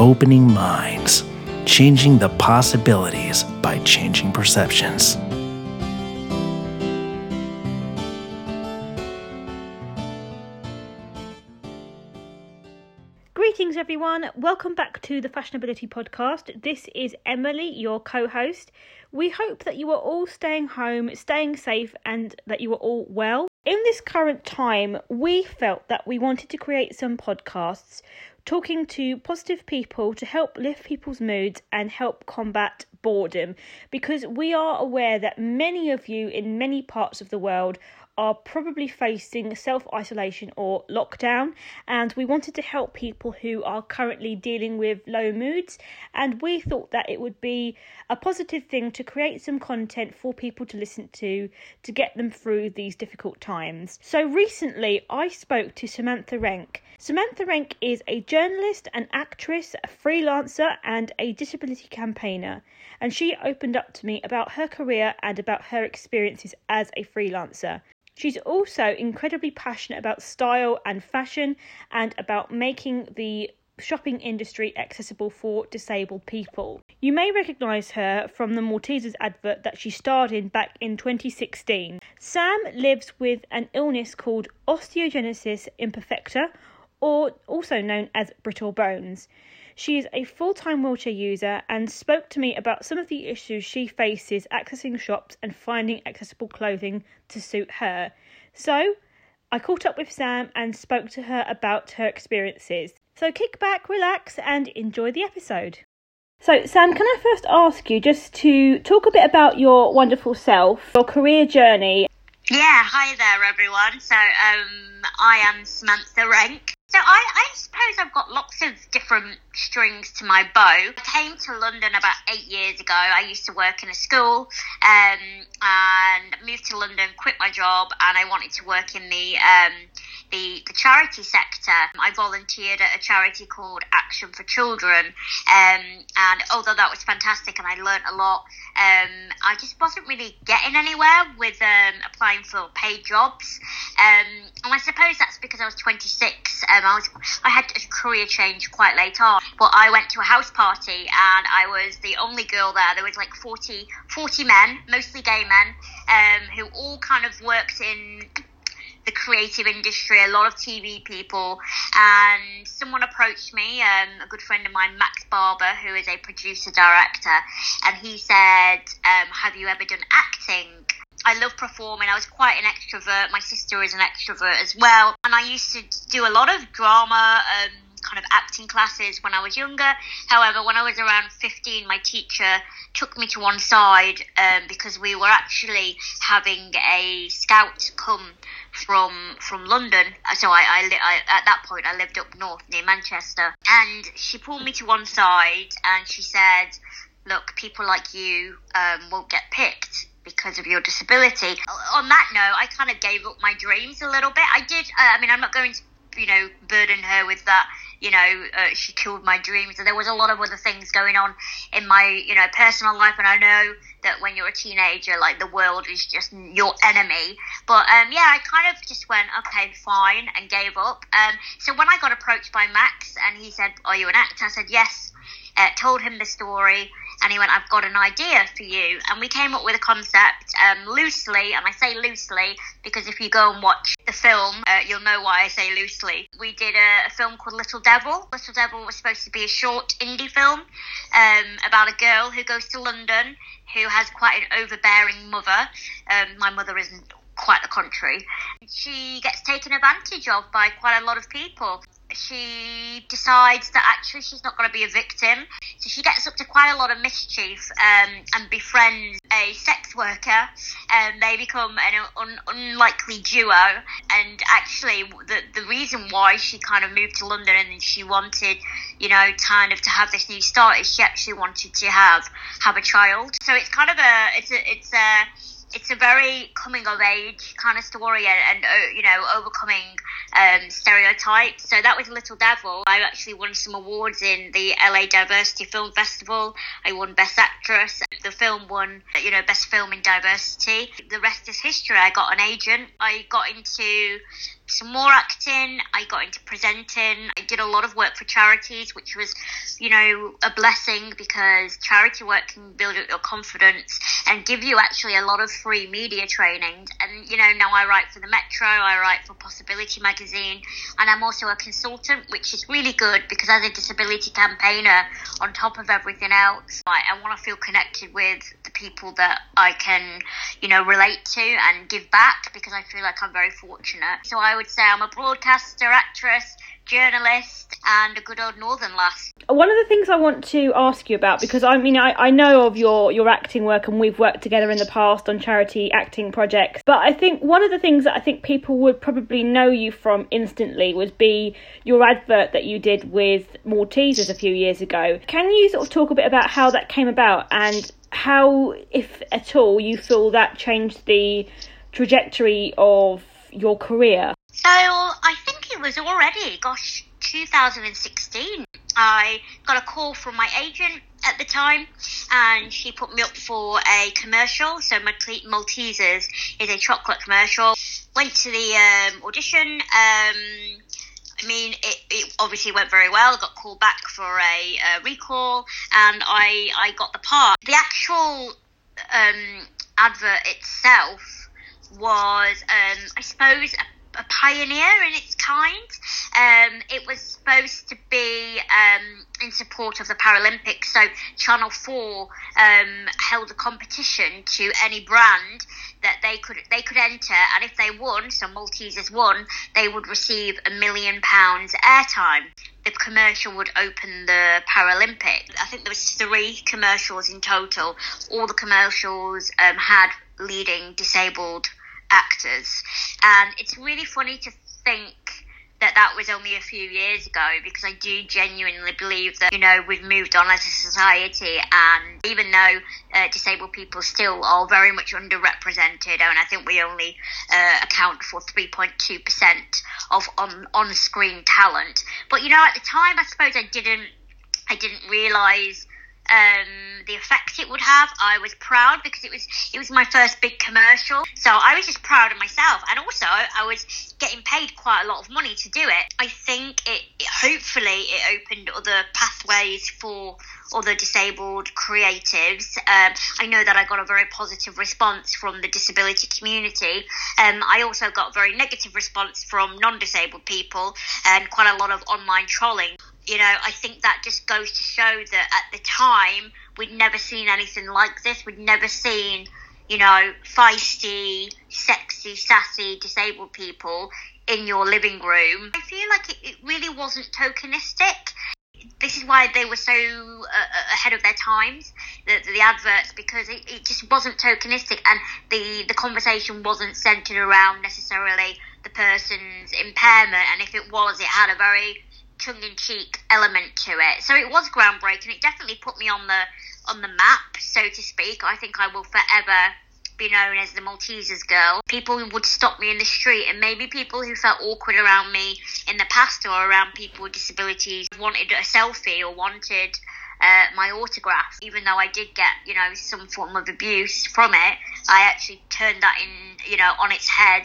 opening minds, changing the possibilities by changing perceptions. Greetings, everyone. Welcome back to the Fashionability Podcast. This is Emily, your co host. We hope that you are all staying home, staying safe, and that you are all well. In this current time, we felt that we wanted to create some podcasts talking to positive people to help lift people's moods and help combat boredom. Because we are aware that many of you in many parts of the world are probably facing self isolation or lockdown, and we wanted to help people who are currently dealing with low moods. And we thought that it would be a positive thing to create some content for people to listen to to get them through these difficult times. So recently, I spoke to Samantha Renke. Samantha Renke is a journalist, an actress, a freelancer, and a disability campaigner. And she opened up to me about her career and about her experiences as a freelancer. She's also incredibly passionate about style and fashion and about making the shopping industry accessible for disabled people. You may recognise her from the Maltesers advert that she starred in back in 2016. Sam lives with an illness called osteogenesis imperfecta, or also known as brittle bones. She is a full time wheelchair user and spoke to me about some of the issues she faces accessing shops and finding accessible clothing to suit her. So, I caught up with Sam and spoke to her about her experiences. So, kick back, relax, and enjoy the episode. So, Sam, can I first ask you just to talk a bit about your wonderful self, your career journey? Yeah, hi there, everyone. So, um, I am Samantha Renke. So I, I suppose I've got lots of different strings to my bow. I came to London about eight years ago. I used to work in a school um, and moved to London, quit my job, and I wanted to work in the um, the, the charity sector. I volunteered at a charity called Action for Children, um, and although that was fantastic and I learnt a lot, um, I just wasn't really getting anywhere with um, applying for paid jobs. Um, and I suppose that's because I was 26. Um, I was I had a career change quite late on, but I went to a house party and I was the only girl there. There was like 40, 40 men, mostly gay men, um, who all kind of worked in the creative industry, a lot of TV people, and someone approached me, um, a good friend of mine, Max Barber, who is a producer director, and he said, um, "Have you ever done acting?" I love performing. I was quite an extrovert. My sister is an extrovert as well, and I used to do a lot of drama. Um, kind of acting classes when I was younger. However, when I was around 15, my teacher took me to one side um, because we were actually having a scout come from from London. So I, I, I, at that point I lived up north near Manchester, and she pulled me to one side and she said, "Look, people like you um, won't get picked." Because of your disability. On that note, I kind of gave up my dreams a little bit. I did. Uh, I mean, I'm not going to, you know, burden her with that you know, uh, she killed my dreams. And there was a lot of other things going on in my, you know, personal life. And I know that when you're a teenager, like the world is just your enemy. But um, yeah, I kind of just went, okay, fine, and gave up. Um, so when I got approached by Max and he said, Are you an actor? I said, Yes. Uh, told him the story and he went, I've got an idea for you. And we came up with a concept um, loosely, and I say loosely because if you go and watch the film, uh, you'll know why I say loosely. We did a, a, film called Little Devil. Little Devil was supposed to be a short indie film um, about a girl who goes to London who has quite an overbearing mother. Um, my mother isn't quite the contrary. She gets taken advantage of by quite a lot of people she decides that actually she's not going to be a victim. So she gets up to quite a lot of mischief um, and befriends a sex worker, and they become an un- unlikely duo. And actually, the the reason why she kind of moved to London and she wanted, you know, kind of to have this new start is she actually wanted to have have a child. So it's kind of a it's a it's a it's a very coming of age kind of story and, and uh, you know overcoming um, stereotypes. So that was Little Devil. I actually won some awards in the LA Diversity Film Festival. I won Best Actress. The film won you know Best Film in Diversity. The rest is history. I got an agent. I got into some more acting. I got into presenting. I did a lot of work for charities, which was, you know, a blessing because charity work can build up your confidence and give you actually a lot of free media training. And, you know, now I write for the Metro, I write for Possibility magazine, and I'm also a consultant, which is really good because as a disability campaigner, on top of everything else, I, I want to feel connected with the people that I can, you know, relate to and give back because I feel like I'm very fortunate. So I would say I'm a broadcaster, actress, journalist, and a good old northern lass. One of the things I want to ask you about, because I mean, I, I know of your, your acting work and we've worked together in the past on charity acting projects, but I think one of the things that I think people would probably know you from instantly would be your advert that you did with Maltesers a few years ago. Can you sort of talk a bit about how that came about and how, if at all, you feel that changed the trajectory of your career? So I think it was already, gosh, 2016. I got a call from my agent at the time, and she put me up for a commercial. So Maltesers is a chocolate commercial. Went to the um, audition. Um, I mean, it, it, obviously went very well. Got called back for a, a recall, and I I got the part. The actual um, advert itself was, um, I suppose, a a pioneer in its kind. Um, it was supposed to be um, in support of the Paralympics, so Channel Four um, held a competition to any brand that they could they could enter, and if they won, so Maltesers won, they would receive a million pounds airtime. The commercial would open the Paralympics. I think there was three commercials in total. All the commercials um, had leading disabled actors. And it's really funny to think that that was only a few years ago because I do genuinely believe that, you know, we've moved on as a society and even though uh, disabled people still are very much underrepresented and I think we only uh, account for 3.2% of on, on-screen talent. But, you know, at the time I suppose I didn't, I didn't realise um, the effect it would have. I was proud because it was it was my first big commercial, so I was just proud of myself, and also I was getting paid quite a lot of money to do it. I think it, it hopefully it opened other pathways for other disabled creatives. Um, I know that I got a very positive response from the disability community. Um, I also got a very negative response from non-disabled people and quite a lot of online trolling you know, I think that just goes to show that at the time we'd never seen anything like this. We'd never seen, you know, feisty, sexy, sassy, disabled people in your living room. I feel like it, it really wasn't tokenistic. This is why they were so uh, ahead of their times, the, the adverts, because it, it just wasn't tokenistic and the, the conversation wasn't centered around necessarily the person's impairment. And if it was, it had a very tongue in cheek element to it. So it was groundbreaking. It definitely put me on the on the map, so to speak. I think I will forever be known as the Maltesers girl. People would stop me in the street, and maybe people who felt awkward around me in the past or around people with disabilities wanted a selfie or wanted uh, my autograph. Even though I did get, you know, some form of abuse from it, I actually turned that in, you know, on its head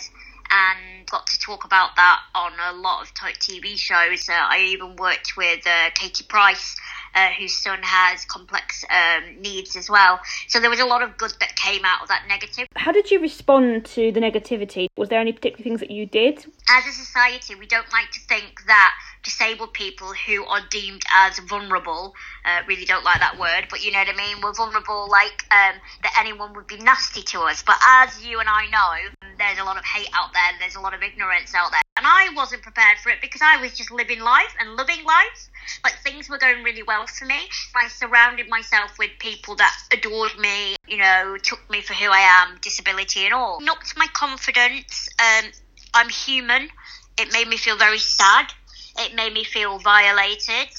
and got to talk about that on a lot of TV shows. Uh, I even worked with uh, Katie Price, uh, whose son has complex um, needs as well. So there was a lot of good that came out of that negative. How did you respond to the negativity? Was there any particular things that you did? As a society, we don't like to think that disabled people who are deemed as vulnerable. Uh, really don't like that word, but you know what I mean. We're vulnerable, like um, that anyone would be nasty to us. But as you and I know, there's a lot of hate out there. There's a lot of ignorance out there, and I wasn't prepared for it because I was just living life and loving life. Like things were going really well for me. I surrounded myself with people that adored me. You know, took me for who I am, disability and all. Knocked my confidence. Um, I'm human. It made me feel very sad it made me feel violated.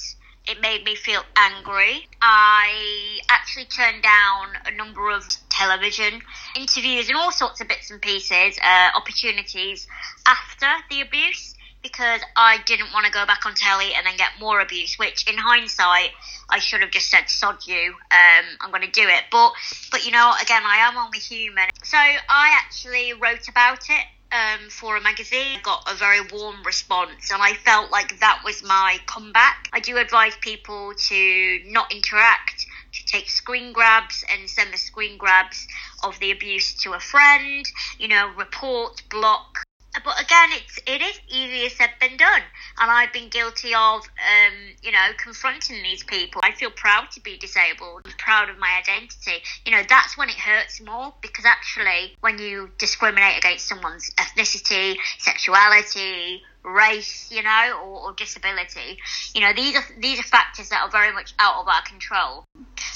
It made me feel angry. I actually turned down a number of television, interviews, and all sorts of bits and pieces, uh, opportunities after the abuse because I didn't want to go back on telly and then get more abuse, which in hindsight, I should have just said, sod you, um, I'm going to do it. But, but you know, again, I am only human. So I actually wrote about it um, for a magazine, got a very warm response, and I felt like that was my comeback. I do advise people to not interact, to take screen grabs and send the screen grabs of the abuse to a friend, you know, report, block, but again, it's it is easier said than done, and I've been guilty of, um, you know, confronting these people. I feel proud to be disabled, proud of my identity. You know, that's when it hurts more because actually, when you discriminate against someone's ethnicity, sexuality, race, you know, or, or, disability. You know, these are these are factors that are very much out of our control.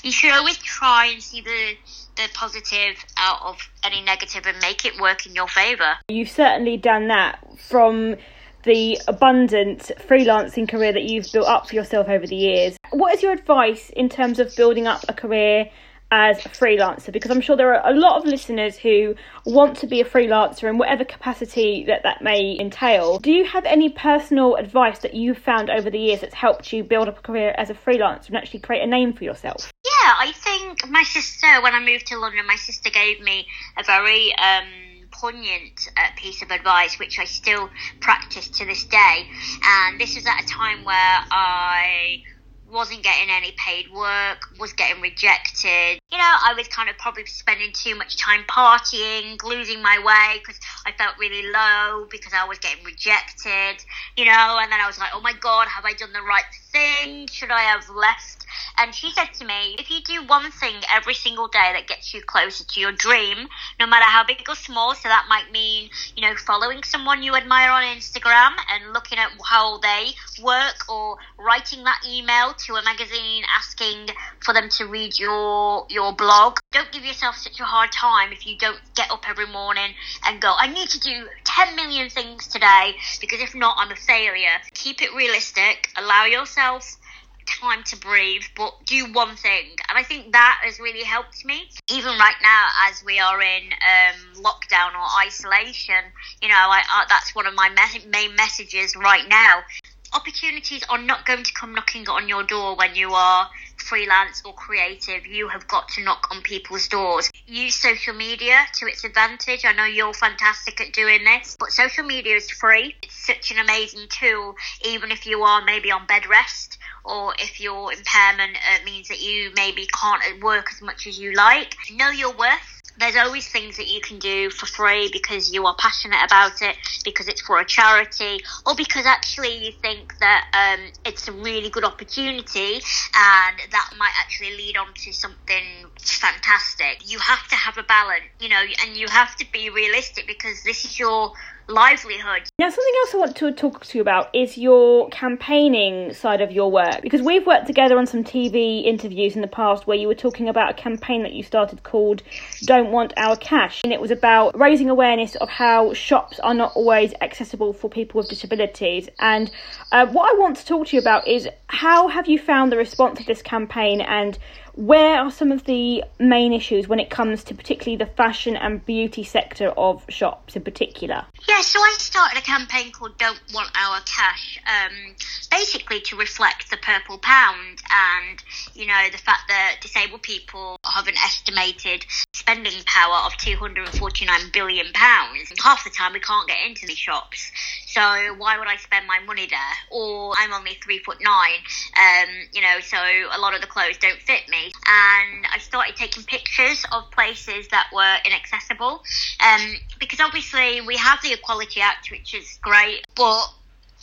You should always try and see the the positive out of any negative and make it work in your favour. You've certainly done that from the abundant freelancing career that you've built up for yourself over the years. What is your advice in terms of building up a career as a freelancer because I'm sure there are a lot of listeners who want to be a freelancer in whatever capacity that that may entail. Do you have any personal advice that you've found over the years that's helped you build up a career as a freelancer and actually create a name for yourself? Yeah, I think my sister, when I moved to London, my sister gave me a very um, poignant uh, piece of advice, which I still practice to this day. And this was at a time where I wasn't getting any paid work, was getting rejected. You know, I was kind of probably spending too much time partying, losing my way because I felt really low because I was getting rejected, you know, and then I was like, oh my God, have I done the right thing? Should I have left and she said to me, if you do one thing every single day that gets you closer to your dream, no matter how big or small, so that might mean, you know, following someone you admire on Instagram and looking at how they work or writing that email to a magazine asking for them to read your your blog. Don't give yourself such a hard time if you don't get up every morning and go, I need to do 10 million things today because if not, I'm a failure. Keep it realistic. Allow yourself time to breathe, but do one thing. And I think that has really helped me. Even right now, as we are in um, lockdown or isolation, you know, I, I, that's one of my me- main messages right now. Opportunities are not going to come knocking on your door when you are freelance or creative, you have got to knock on people's doors. Use social media to its advantage. I know you're fantastic at doing this, but social media is free. It's such an amazing tool, even if you are maybe on bed rest or if your impairment uh, means that you maybe can't work as much as you like. Know your worth there's always things that you can do for free because you are passionate about it, because it's for a charity, or because actually you think that um, it's a really good opportunity and that might actually lead on to something fantastic. You have to have a balance, you know, and you have to be realistic because this is your livelihood. Now, something else I want to talk to you about is your campaigning side of your work because we've worked together on some TV interviews in the past where you were talking about a campaign that you started called Don't Want Our Cash, and it was about raising awareness of how shops are not always accessible for people with disabilities. And uh, what I want to talk to you about is how have you found the response of this campaign and where are some of the main issues when it comes to particularly the fashion and beauty sector of shops in particular? Yeah, so I started a campaign called Don't Want Our Cash, um, basically to reflect the purple pound and, you know, the fact that disabled people have an estimated spending power of £249 billion. Half the time we can't get into these shops. So why would I spend my money there? Or I'm only three foot nine, um, you know, so a lot of the clothes don't fit me. And I started taking pictures of places that were inaccessible, um, because obviously we have the Equality Act, which is great, but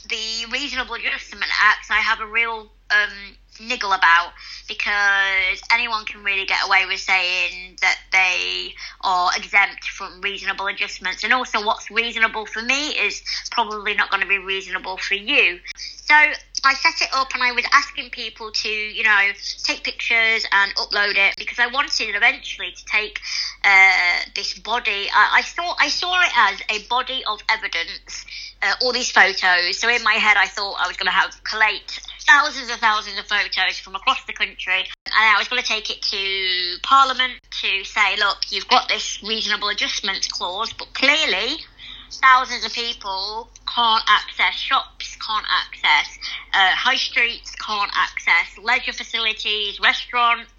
the Reasonable Adjustment Act, I have a real um, niggle about because anyone can really get away with saying that they are exempt from reasonable adjustments. And also, what's reasonable for me is probably not going to be reasonable for you. So I set it up and I was asking people to, you know, take pictures and upload it because I wanted eventually to take uh, this body. I, I thought I saw it as a body of evidence. Uh, all these photos. So in my head, I thought I was going to have collate thousands and thousands of photos from across the country, and I was going to take it to Parliament to say, look, you've got this reasonable adjustment clause, but clearly thousands of people can't access shops, can't access uh, high streets, can't access leisure facilities, restaurants,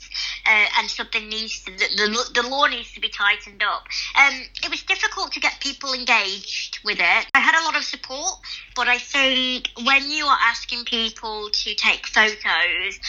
uh, and something needs to, the, the, the, law needs to be tightened up. Um, it was difficult to get people engaged with it. I had a lot of support, but I think when you are asking people to take photos,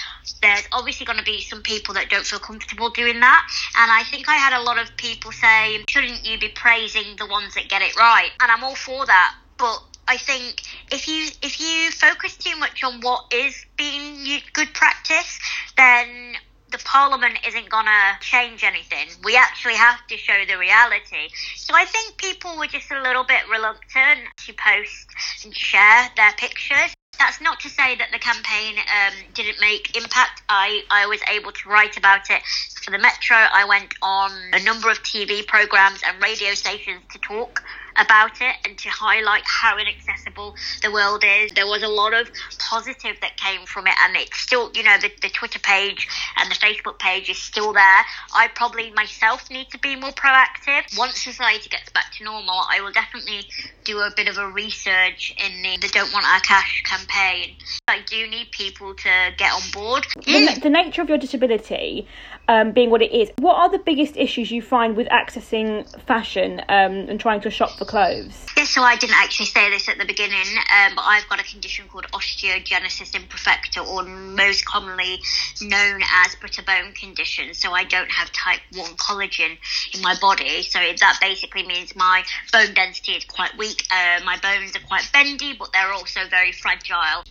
there's obviously going to be some people that don't feel comfortable doing that. And I think I had a lot of people say, shouldn't you be praising the ones that get it right? And I'm all for that. But I think if you if you focus too much on what is being good practice, then the parliament isn't gonna change anything. We actually have to show the reality. So I think people were just a little bit reluctant to post and share their pictures. That's not to say that the campaign um, didn't make impact. I, I was able to write about it for the Metro. I went on a number of TV programs and radio stations to talk about it and to highlight how inaccessible the world is. There was a lot of positive that came from it, and it's still, you know, the, the Twitter page and the Facebook page is still there. I probably myself need to be more proactive. Once society gets back to normal, I will definitely do a bit of a research in the, the Don't Want Our Cash campaign. I do need people to get on board. The, the nature of your disability um, being what it is, what are the biggest issues you find with accessing fashion um, and trying to shop for clothes? Yeah, so I didn't actually say this at the beginning, um, but I've got a condition called osteogenesis imperfecta, or most commonly known as brittle bone condition. So I don't have type 1 collagen in my body. So that basically means my bone density is quite weak. Uh, my bones are quite bendy, but they're also very fragile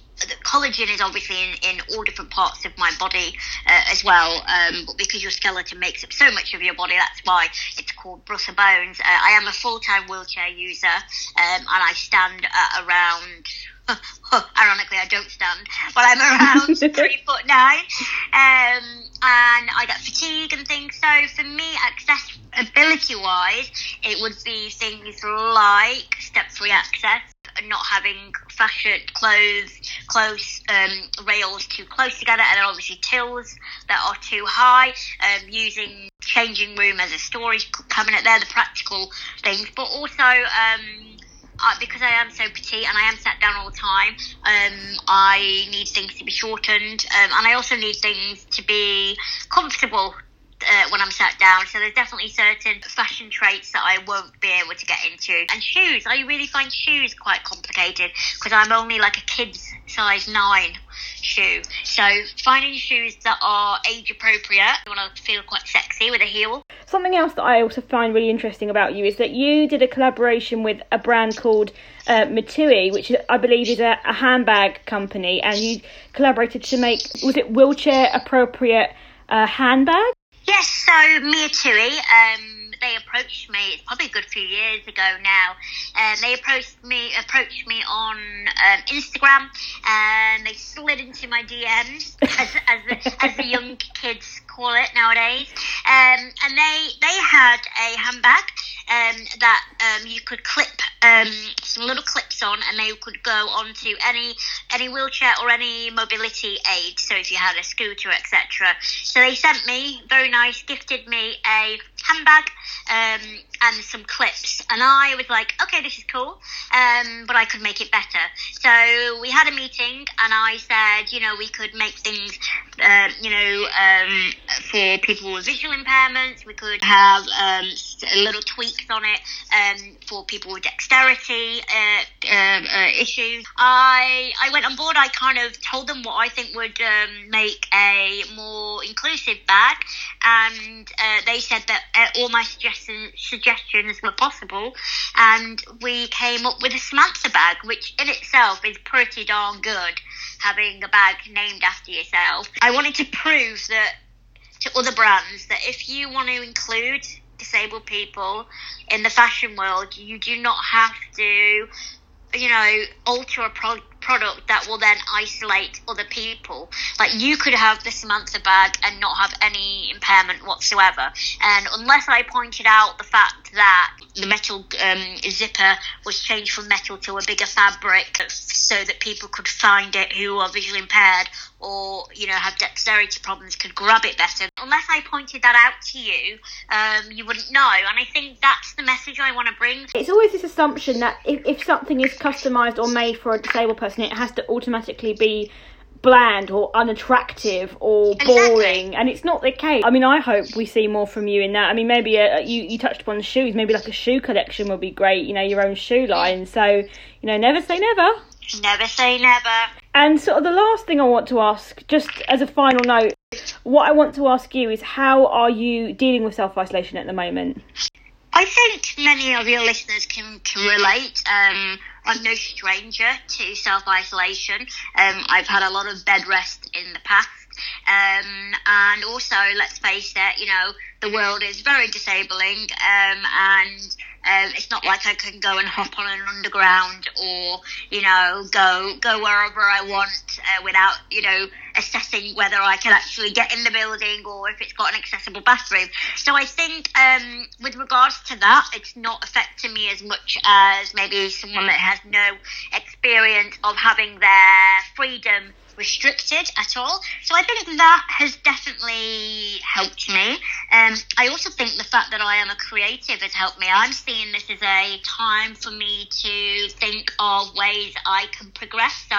collagen is obviously in, in all different parts of my body uh, as well, um, but because your skeleton makes up so much of your body, that's why it's called brittle bones. Uh, I am a full time wheelchair user, um, and I stand at around. ironically, I don't stand, but I'm around three foot nine, um, and I get fatigue and things. So for me, accessibility wise, it would be things like step free access not having fashion clothes close um, rails too close together, and then obviously tills that are too high. Um, using changing room as a storage cabinet, they're the practical things, but also. Um, uh, because I am so petite and I am sat down all the time, um, I need things to be shortened, um, and I also need things to be comfortable uh, when I'm sat down. So there's definitely certain fashion traits that I won't be able to get into. And shoes, I really find shoes quite complicated because I'm only like a kid's size nine shoe. So finding shoes that are age appropriate, you want to feel quite sexy with a heel. Something else that I also find really interesting about you is that you did a collaboration with a brand called uh, Mia Tui, which I believe is a, a handbag company, and you collaborated to make was it wheelchair appropriate uh, handbag? Yes, so Mia Tui, um, they approached me. It's probably a good few years ago now. Um, they approached me, approached me on um, Instagram, and they slid into my DMs, as, as, the, as the young kids call it nowadays. Um, and they they had a handbag um, that um, you could clip um, some little clips on, and they could go onto any any wheelchair or any mobility aid. So if you had a scooter, etc. So they sent me very nice, gifted me a handbag um, and some clips, and I was like, okay, this is cool, um, but I could make it better. So we had a meeting, and I said, you know, we could make things, uh, you know, for people with visual impairments. We could have a little on it um, for people with dexterity uh, uh, uh, issues. I I went on board. I kind of told them what I think would um, make a more inclusive bag, and uh, they said that uh, all my suggestions suggestions were possible, and we came up with a Samantha bag, which in itself is pretty darn good. Having a bag named after yourself, I wanted to prove that to other brands that if you want to include disabled people in the fashion world, you do not have to, you know, alter a pro- product that will then isolate other people. Like you could have the Samantha bag and not have any impairment whatsoever. And unless I pointed out the fact that the metal um, zipper was changed from metal to a bigger fabric so that people could find it who are visually impaired or you know have dexterity problems could grab it better. Unless I pointed that out to you, um, you wouldn't know. And I think that's the message I want to bring. It's always this assumption that if, if something is customised or made for a disabled person, it has to automatically be bland or unattractive or boring Exactly. and it's not the case. I mean i hope we see more from you in that. I mean maybe a, you, you touched upon shoes. Maybe like a shoe collection would be great you know your own shoe line. So you know never say never. Never say never. and sort of the last thing i want to ask just as a final note what i want to ask you is how are you dealing with self-isolation at the moment? I think many of your listeners can, can relate. Um, I'm no stranger to self isolation. Um, I've had a lot of bed rest in the past. Um, and also, let's face it, you know, the world is very disabling, um, and um, it's not like I can go and hop on an underground or, you know, go go wherever I want uh, without, you know, assessing whether I can actually get in the building or if it's got an accessible bathroom. So I think um, with regards to that, it's not affecting me as much as maybe someone that has no experience of having their freedom restricted at all. So I think that has definitely helped me. Um, I also think the fact that I am a creative has helped me. I'm seeing this as a time for me to think of ways I can progress. So,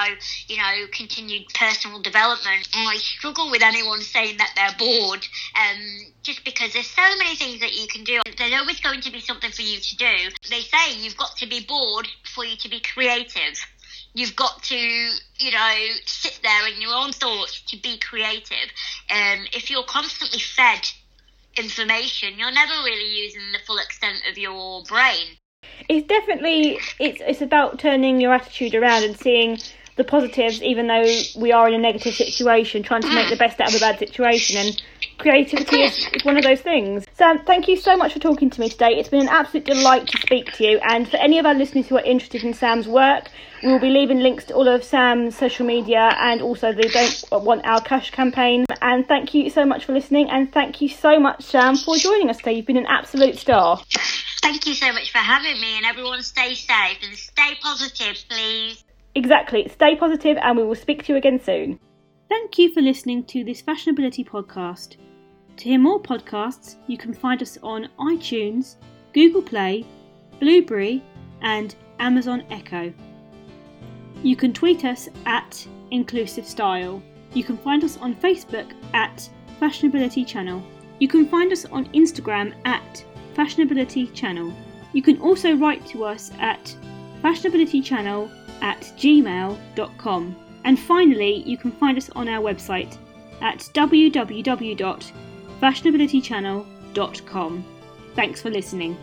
you know, continued personal development. I struggle with anyone saying that they're bored, um, just because there's so many things that you can do. There's always going to be something for you to do. They say you've got to be bored for you to be creative you've got to, you know, sit there in your own thoughts to be creative. Um, if you're constantly fed information, you're never really using the full extent of your brain. it's definitely it's it's about turning your attitude around and seeing the positives even though we are in a negative situation trying to make the best out of a bad situation and creativity is, is one of those things. Sam thank you so much for talking to me today. It's been an absolute delight to speak to you and for any of our listeners who are interested in sam's work we will be leaving links to all of sam's social media and also the don't want our cash campaign. And thank you so much for listening and thank you so much sam for joining us today. You've been an absolute star. Thank you so much for having me, and everyone stay safe and stay positive, please. Exactly. Stay positive and we will speak to you again soon. Thank you for listening to this Fashionability podcast. To hear more podcasts, you can find us on iTunes, Google Play, Blubrry, and Amazon Echo. You can tweet us at Inclusive Style. You can find us on Facebook at Fashionability Channel. You can find us on Instagram at Fashionability Channel. You can also write to us at fashionabilitychannel at gmail.com. And finally, you can find us on our website at www.fashionabilitychannel.com. Thanks for listening.